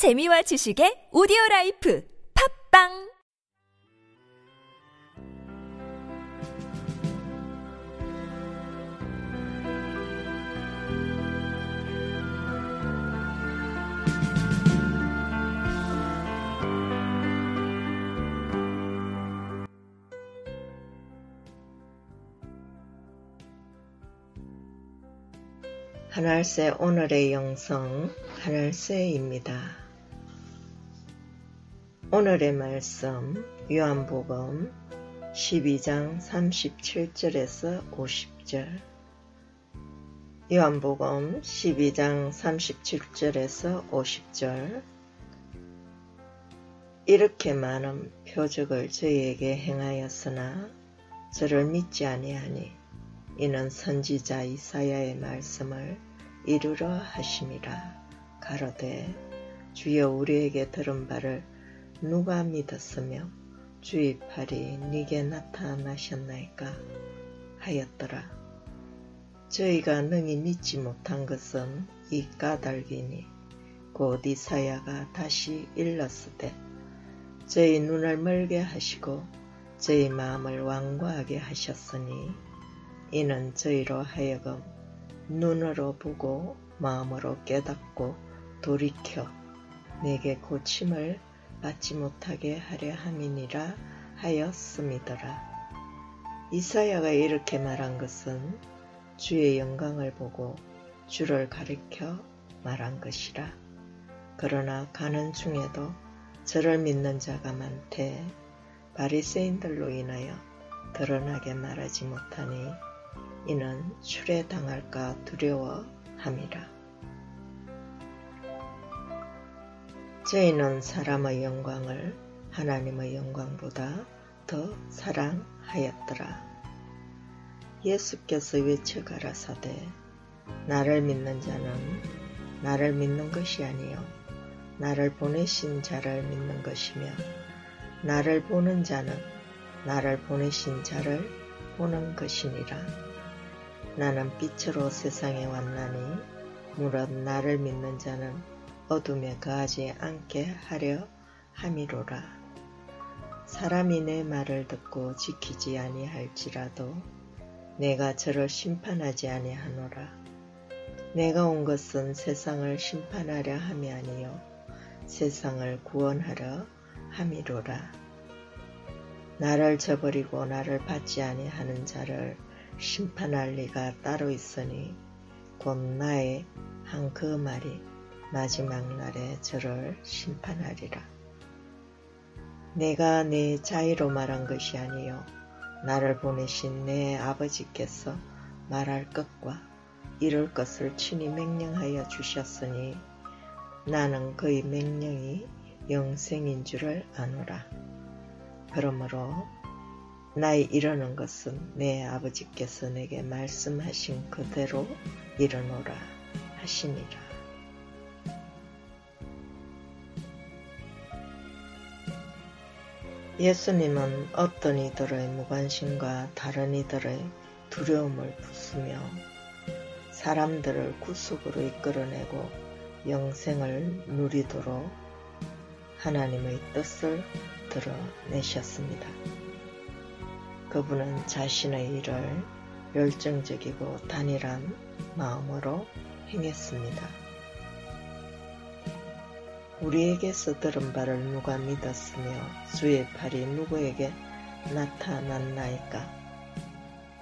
재미와 지식의 오디오 라이프 팝빵 하늘새 오늘의 영성 하늘새입니다. 오늘의 말씀 요한복음 12장 37절에서 50절. 요한복음 12장 37절에서 50절. 이렇게 많은 표적을 저희에게 행하였으나 저를 믿지 아니하니 이는 선지자 이사야의 말씀을 이루려 하심이라. 가로되 주여 우리에게 들은 바를 누가 믿었으며 주의 팔이 네게 나타나셨나이까 하였더라. 저희가 능히 믿지 못한 것은 이 까닭이니 곧 이사야가 다시 일렀으되 저희 눈을 멀게 하시고 저희 마음을 완고하게 하셨으니 이는 저희로 하여금 눈으로 보고 마음으로 깨닫고 돌이켜 내게 고침을 받지 못하게 하려 함이니라 하였음이더라. 이사야가 이렇게 말한 것은 주의 영광을 보고 주를 가리켜 말한 것이라. 그러나 가는 중에도 저를 믿는 자가 많되 바리새인들로 인하여 드러나게 말하지 못하니 이는 출애당할까 두려워함이라. 저희는 사람의 영광을 하나님의 영광보다 더 사랑하였더라. 예수께서 외쳐 가라사대 나를 믿는 자는 나를 믿는 것이 아니요 나를 보내신 자를 믿는 것이며 나를 보는 자는 나를 보내신 자를 보는 것이니라. 나는 빛으로 세상에 왔나니 무릇 나를 믿는 자는 어둠에 거하지 않게 하려 함이로라. 사람이 내 말을 듣고 지키지 아니할지라도 내가 저를 심판하지 아니하노라. 내가 온 것은 세상을 심판하려 함이 아니요 세상을 구원하려 함이로라. 나를 저버리고 나를 받지 아니하는 자를 심판할 리가 따로 있으니 곧 나의 한 그 말이 마지막 날에 저를 심판하리라. 내가 내 자의로 말한 것이 아니요 나를 보내신 내 아버지께서 말할 것과 이룰 것을 친히 명령하여 주셨으니 나는 그의 명령이 영생인 줄을 아노라. 그러므로 나의 이러는 것은 내 아버지께서 내게 말씀하신 그대로 이르노라 하시니라. 예수님은 어떤 이들의 무관심과 다른 이들의 두려움을 부수며 사람들을 구속으로 이끌어내고 영생을 누리도록 하나님의 뜻을 드러내셨습니다. 그분은 자신의 일을 열정적이고 단일한 마음으로 행했습니다. 우리에게서 들은 바를 누가 믿었으며 주의 팔이 누구에게 나타났나이까?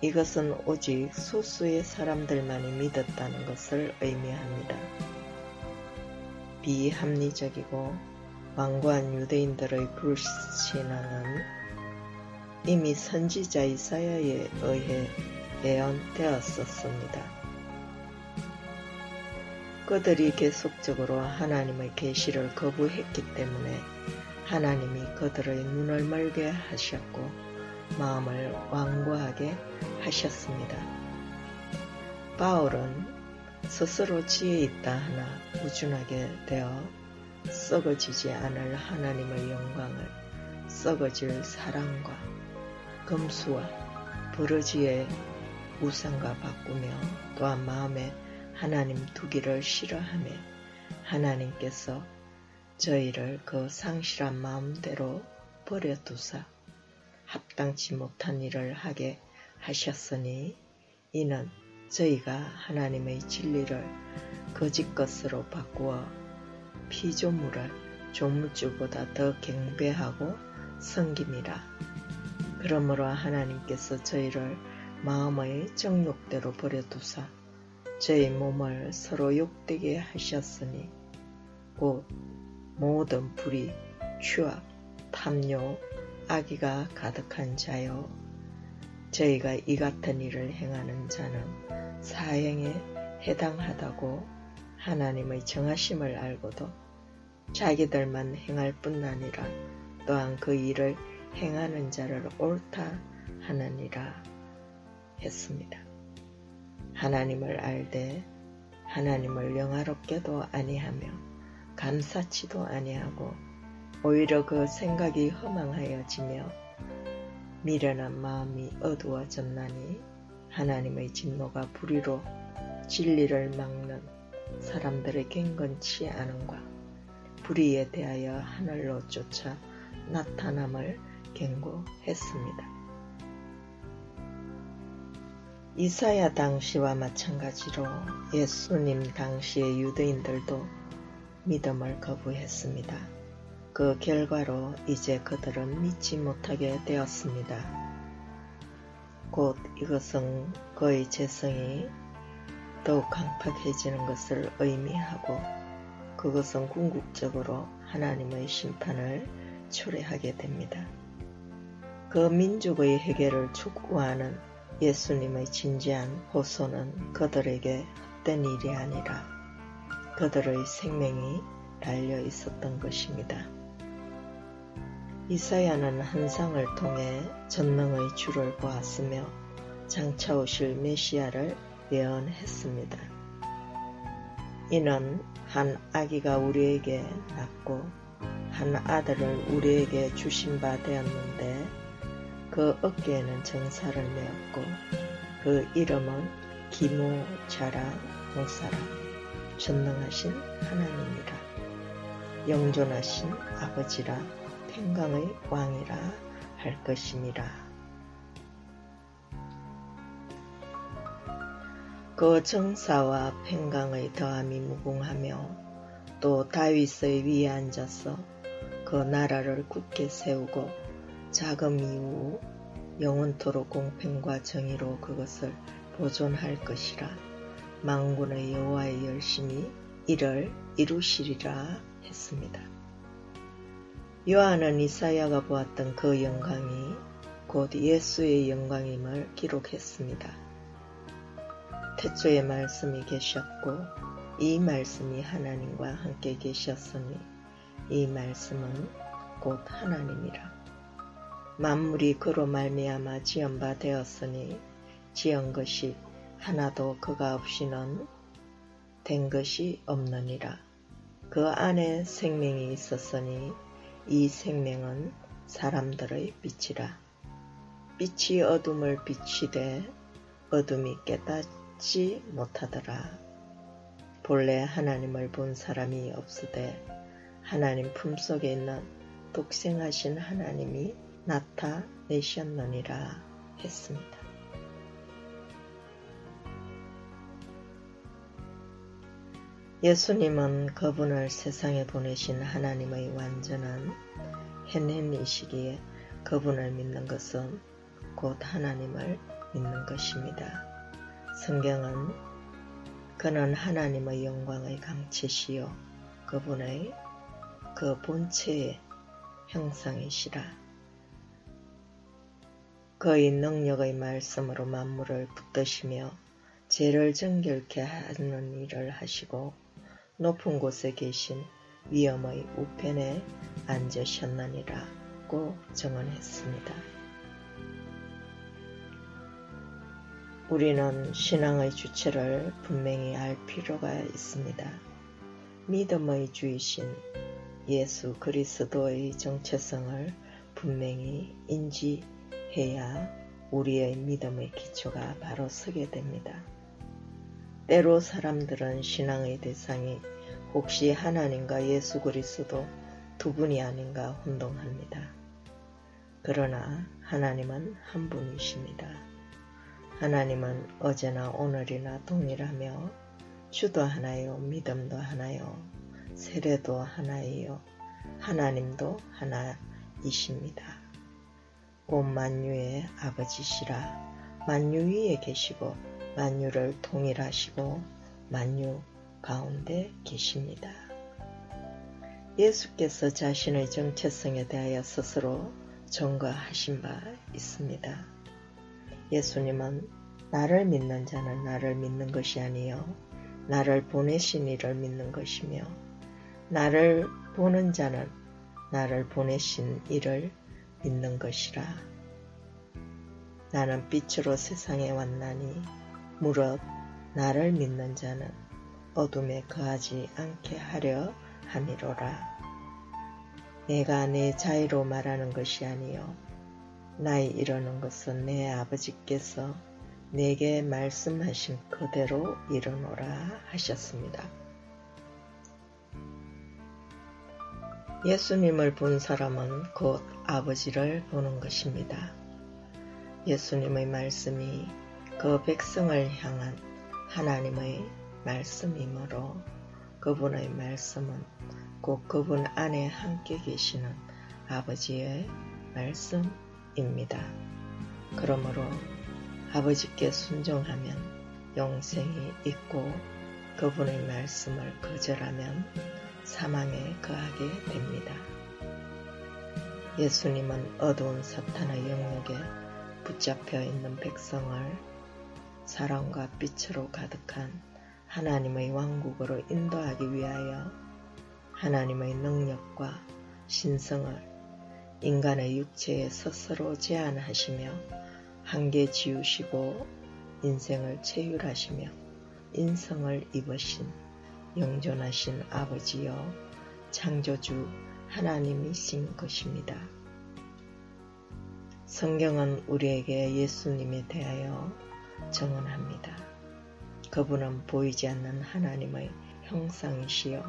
이것은 오직 소수의 사람들만이 믿었다는 것을 의미합니다. 비합리적이고 완고한 유대인들의 불신앙은 이미 선지자 이사야에 의해 예언되었었습니다. 그들이 계속적으로 하나님의 계시를 거부했기 때문에 하나님이 그들의 눈을 멀게 하셨고 마음을 완고하게 하셨습니다. 바울은 스스로 지혜 있다 하나 우준하게 되어 썩어지지 않을 하나님의 영광을 썩어질 사랑과 금수와 버러지의 우상과 바꾸며 또한 마음에 하나님 두기를 싫어하며 하나님께서 저희를 그 상실한 마음대로 버려두사 합당치 못한 일을 하게 하셨으니 이는 저희가 하나님의 진리를 거짓 것으로 바꾸어 피조물을 조물주보다 더 경배하고 섬김이라. 그러므로 하나님께서 저희를 마음의 정욕대로 버려두사 저희 몸을 서로 욕되게 하셨으니 곧 모든 불의, 추악, 탐욕, 악의가 가득한 자요. 저희가 이 같은 일을 행하는 자는 사형에 해당하다고 하나님의 정하심을 알고도 자기들만 행할 뿐 아니라 또한 그 일을 행하는 자를 옳다 하느니라 했습니다. 하나님을 알되 하나님을 영화롭게도 아니하며 감사치도 아니하고 오히려 그 생각이 허망하여지며 미련한 마음이 어두워졌나니 하나님의 진노가 불의로 진리를 막는 사람들의 갱건치 않음과 불의에 대하여 하늘로 쫓아 나타남을 경고했습니다. 이사야 당시와 마찬가지로 예수님 당시의 유대인들도 믿음을 거부했습니다. 그 결과로 이제 그들은 믿지 못하게 되었습니다. 곧 이것은 그의 재성이 더욱 강팍해지는 것을 의미하고 그것은 궁극적으로 하나님의 심판을 초래하게 됩니다. 그 민족의 해결을 촉구하는 예수님의 진지한 호소는 그들에게 헛된 일이 아니라 그들의 생명이 달려 있었던 것입니다. 이사야는 한상을 통해 전능의 주를 보았으며 장차 오실 메시아를 예언했습니다. 이는 한 아기가 우리에게 낳고 한 아들을 우리에게 주신 바 되었는데 그 어깨에는 정사를 메었고 그 이름은 기무자라 모사라 전능하신 하나님이라 영존하신 아버지라 평강의 왕이라 할 것이니라. 그 정사와 평강의 더함이 무궁하며 또 다윗의 위에 앉아서 그 나라를 굳게 세우고 자금 이후 영원토록 공평과 정의로 그것을 보존할 것이라 망군의 여호와의 열심히 이를 이루시리라 했습니다. 요한은 이사야가 보았던 그 영광이 곧 예수의 영광임을 기록했습니다. 태초에 말씀이 계셨고 이 말씀이 하나님과 함께 계셨으니 이 말씀은 곧 하나님이라. 만물이 그로 말미암아 지은 바 되었으니 지은 것이 하나도 그가 없이는 된 것이 없느니라. 그 안에 생명이 있었으니 이 생명은 사람들의 빛이라. 빛이 어둠을 비치되 어둠이 깨닫지 못하더라. 본래 하나님을 본 사람이 없으되 하나님 품속에 있는 독생하신 하나님이 나타내셨느니라 했습니다. 예수님은 그분을 세상에 보내신 하나님의 완전한 해냄이시기에 그분을 믿는 것은 곧 하나님을 믿는 것입니다. 성경은 그는 하나님의 영광의 강체시요 그분의 그 본체의 형상이시라. 그의 능력의 말씀으로 만물을 붙드시며 죄를 정결케 하는 일을 하시고 높은 곳에 계신 위엄의 우편에 앉으셨느니라고 정언했습니다. 우리는 신앙의 주체를 분명히 알 필요가 있습니다. 믿음의 주이신 예수 그리스도의 정체성을 분명히 인지 해야 우리의 믿음의 기초가 바로 서게 됩니다. 때로 사람들은 신앙의 대상이 혹시 하나님과 예수 그리스도 두 분이 아닌가 혼동합니다. 그러나 하나님은 한 분이십니다. 하나님은 어제나 오늘이나 동일하며 주도 하나요, 믿음도 하나요, 세례도 하나이요, 하나님도 하나이십니다. 온 만유의 아버지시라 만유 위에 계시고 만유를 통일하시고 만유 가운데 계십니다. 예수께서 자신의 정체성에 대하여 스스로 증거하신 바 있습니다. 예수님은 나를 믿는 자는 나를 믿는 것이 아니요 나를 보내신 이를 믿는 것이며 나를 보는 자는 나를 보내신 이를 믿는 것이라. 나는 빛으로 세상에 왔나니 무릇 나를 믿는 자는 어둠에 거하지 않게 하려 함이로라. 내가 내 자유로 말하는 것이 아니요 나의 이러는 것은 내 아버지께서 내게 말씀하신 그대로 이르노라 하셨습니다. 예수님을 본 사람은 곧 아버지를 보는 것입니다. 예수님의 말씀이 그 백성을 향한 하나님의 말씀이므로 그분의 말씀은 곧 그분 안에 함께 계시는 아버지의 말씀입니다. 그러므로 아버지께 순종하면 영생이 있고 그분의 말씀을 거절하면 사망에 거하게 됩니다. 예수님은 어두운 사탄의 영역에 붙잡혀 있는 백성을 사랑과 빛으로 가득한 하나님의 왕국으로 인도하기 위하여 하나님의 능력과 신성을 인간의 육체에 스스로 제한하시며 한계 지우시고 인생을 체휼하시며 인성을 입으신 영존하신 아버지여 창조주 하나님이신 것입니다. 성경은 우리에게 예수님에 대하여 정언합니다. 그분은 보이지 않는 하나님의 형상이시여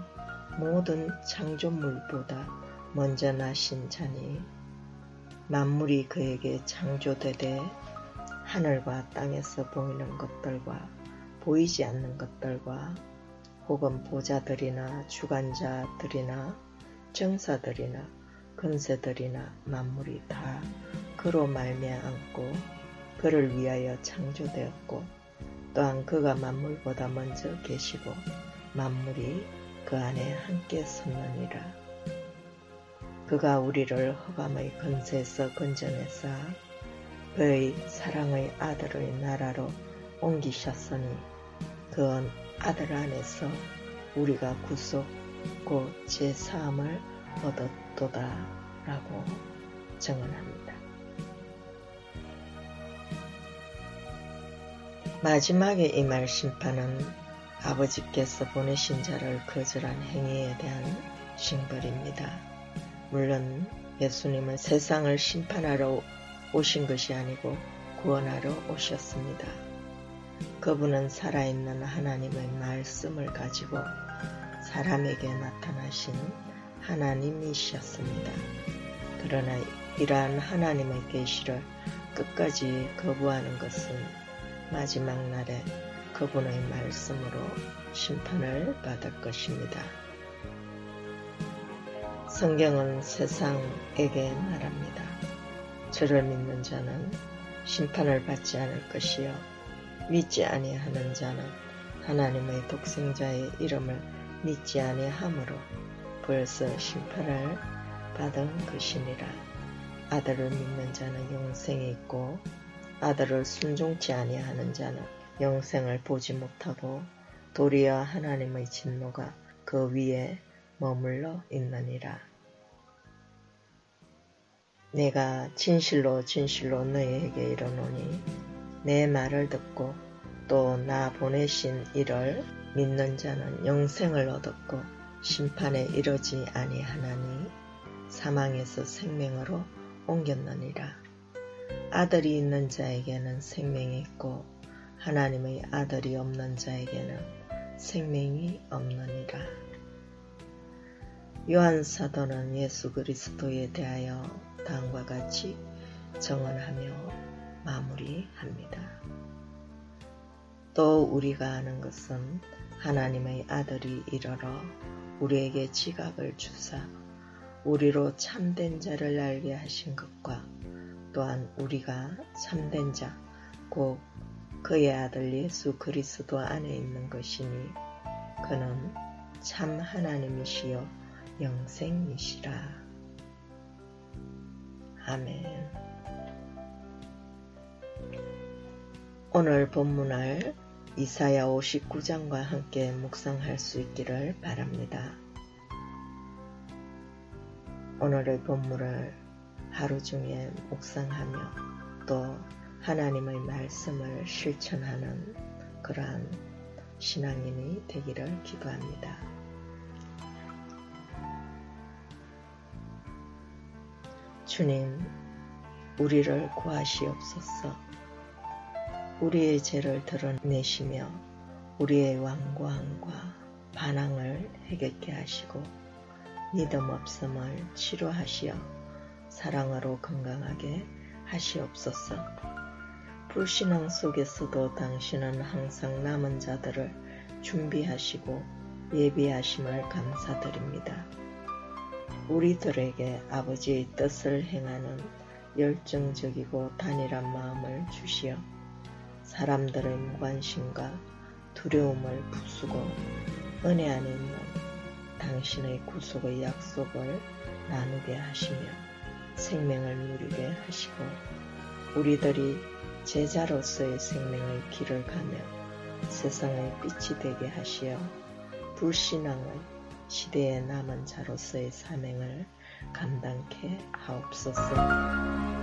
모든 창조물보다 먼저 나신 자니 만물이 그에게 창조되되 하늘과 땅에서 보이는 것들과 보이지 않는 것들과 혹은 보자들이나 주관자들이나 정사들이나 근세들이나 만물이 다 그로 말미암고 그를 위하여 창조되었고 또한 그가 만물보다 먼저 계시고 만물이 그 안에 함께 섰느니라. 그가 우리를 허감의 근세에서 건져내사 그의 사랑의 아들의 나라로 옮기셨으니 그 아들 안에서 우리가 구속 곧 제사함을 얻었도다 라고 정언합니다. 마지막에 임할 심판은 아버지께서 보내신 자를 거절한 행위에 대한 징벌입니다. 물론 예수님은 세상을 심판하러 오신 것이 아니고 구원하러 오셨습니다. 그분은 살아있는 하나님의 말씀을 가지고 사람에게 나타나신 하나님이셨습니다. 그러나 이러한 하나님의 계시를 끝까지 거부하는 것은 마지막 날에 그분의 말씀으로 심판을 받을 것입니다. 성경은 세상에게 말합니다. 저를 믿는 자는 심판을 받지 않을 것이요 믿지 아니하는 자는 하나님의 독생자의 이름을 믿지 아니하므로 벌써 심판을 받은 것이니라. 아들을 믿는 자는 영생이 있고 아들을 순종치 아니하는 자는 영생을 보지 못하고 도리어 하나님의 진노가 그 위에 머물러 있느니라. 내가 진실로 진실로 너희에게 이르노니 내 말을 듣고 또 나 보내신 이를 믿는 자는 영생을 얻었고 심판에 이르지 아니하나니 사망에서 생명으로 옮겼느니라. 아들이 있는 자에게는 생명이 있고 하나님의 아들이 없는 자에게는 생명이 없느니라. 요한 사도는 예수 그리스도에 대하여 다음과 같이 정언하며 마무리합니다. 또 우리가 아는 것은 하나님의 아들이 이르러 우리에게 지각을 주사 우리로 참된 자를 알게 하신 것과 또한 우리가 참된 자, 곧 그의 아들 예수 그리스도 안에 있는 것이니 그는 참 하나님이시여 영생이시라. 아멘. 오늘 본문을 이사야 59장과 함께 묵상할 수 있기를 바랍니다. 오늘의 본문을 하루 중에 묵상하며 또 하나님의 말씀을 실천하는 그러한 신앙인이 되기를 기도합니다. 주님, 우리를 구하시옵소서. 우리의 죄를 드러내시며 우리의 완고함과 반항을 해결케 하시고 믿음 없음을 치료하시어 사랑으로 건강하게 하시옵소서. 불신앙 속에서도 당신은 항상 남은 자들을 준비하시고 예비하심을 감사드립니다. 우리들에게 아버지의 뜻을 행하는 열정적이고 단일한 마음을 주시어 사람들의 무관심과 두려움을 부수고 은혜 안에 있는 당신의 구속의 약속을 나누게 하시며 생명을 누리게 하시고 우리들이 제자로서의 생명의 길을 가며 세상의 빛이 되게 하시어 불신앙의 시대에 남은 자로서의 사명을 감당케 하옵소서.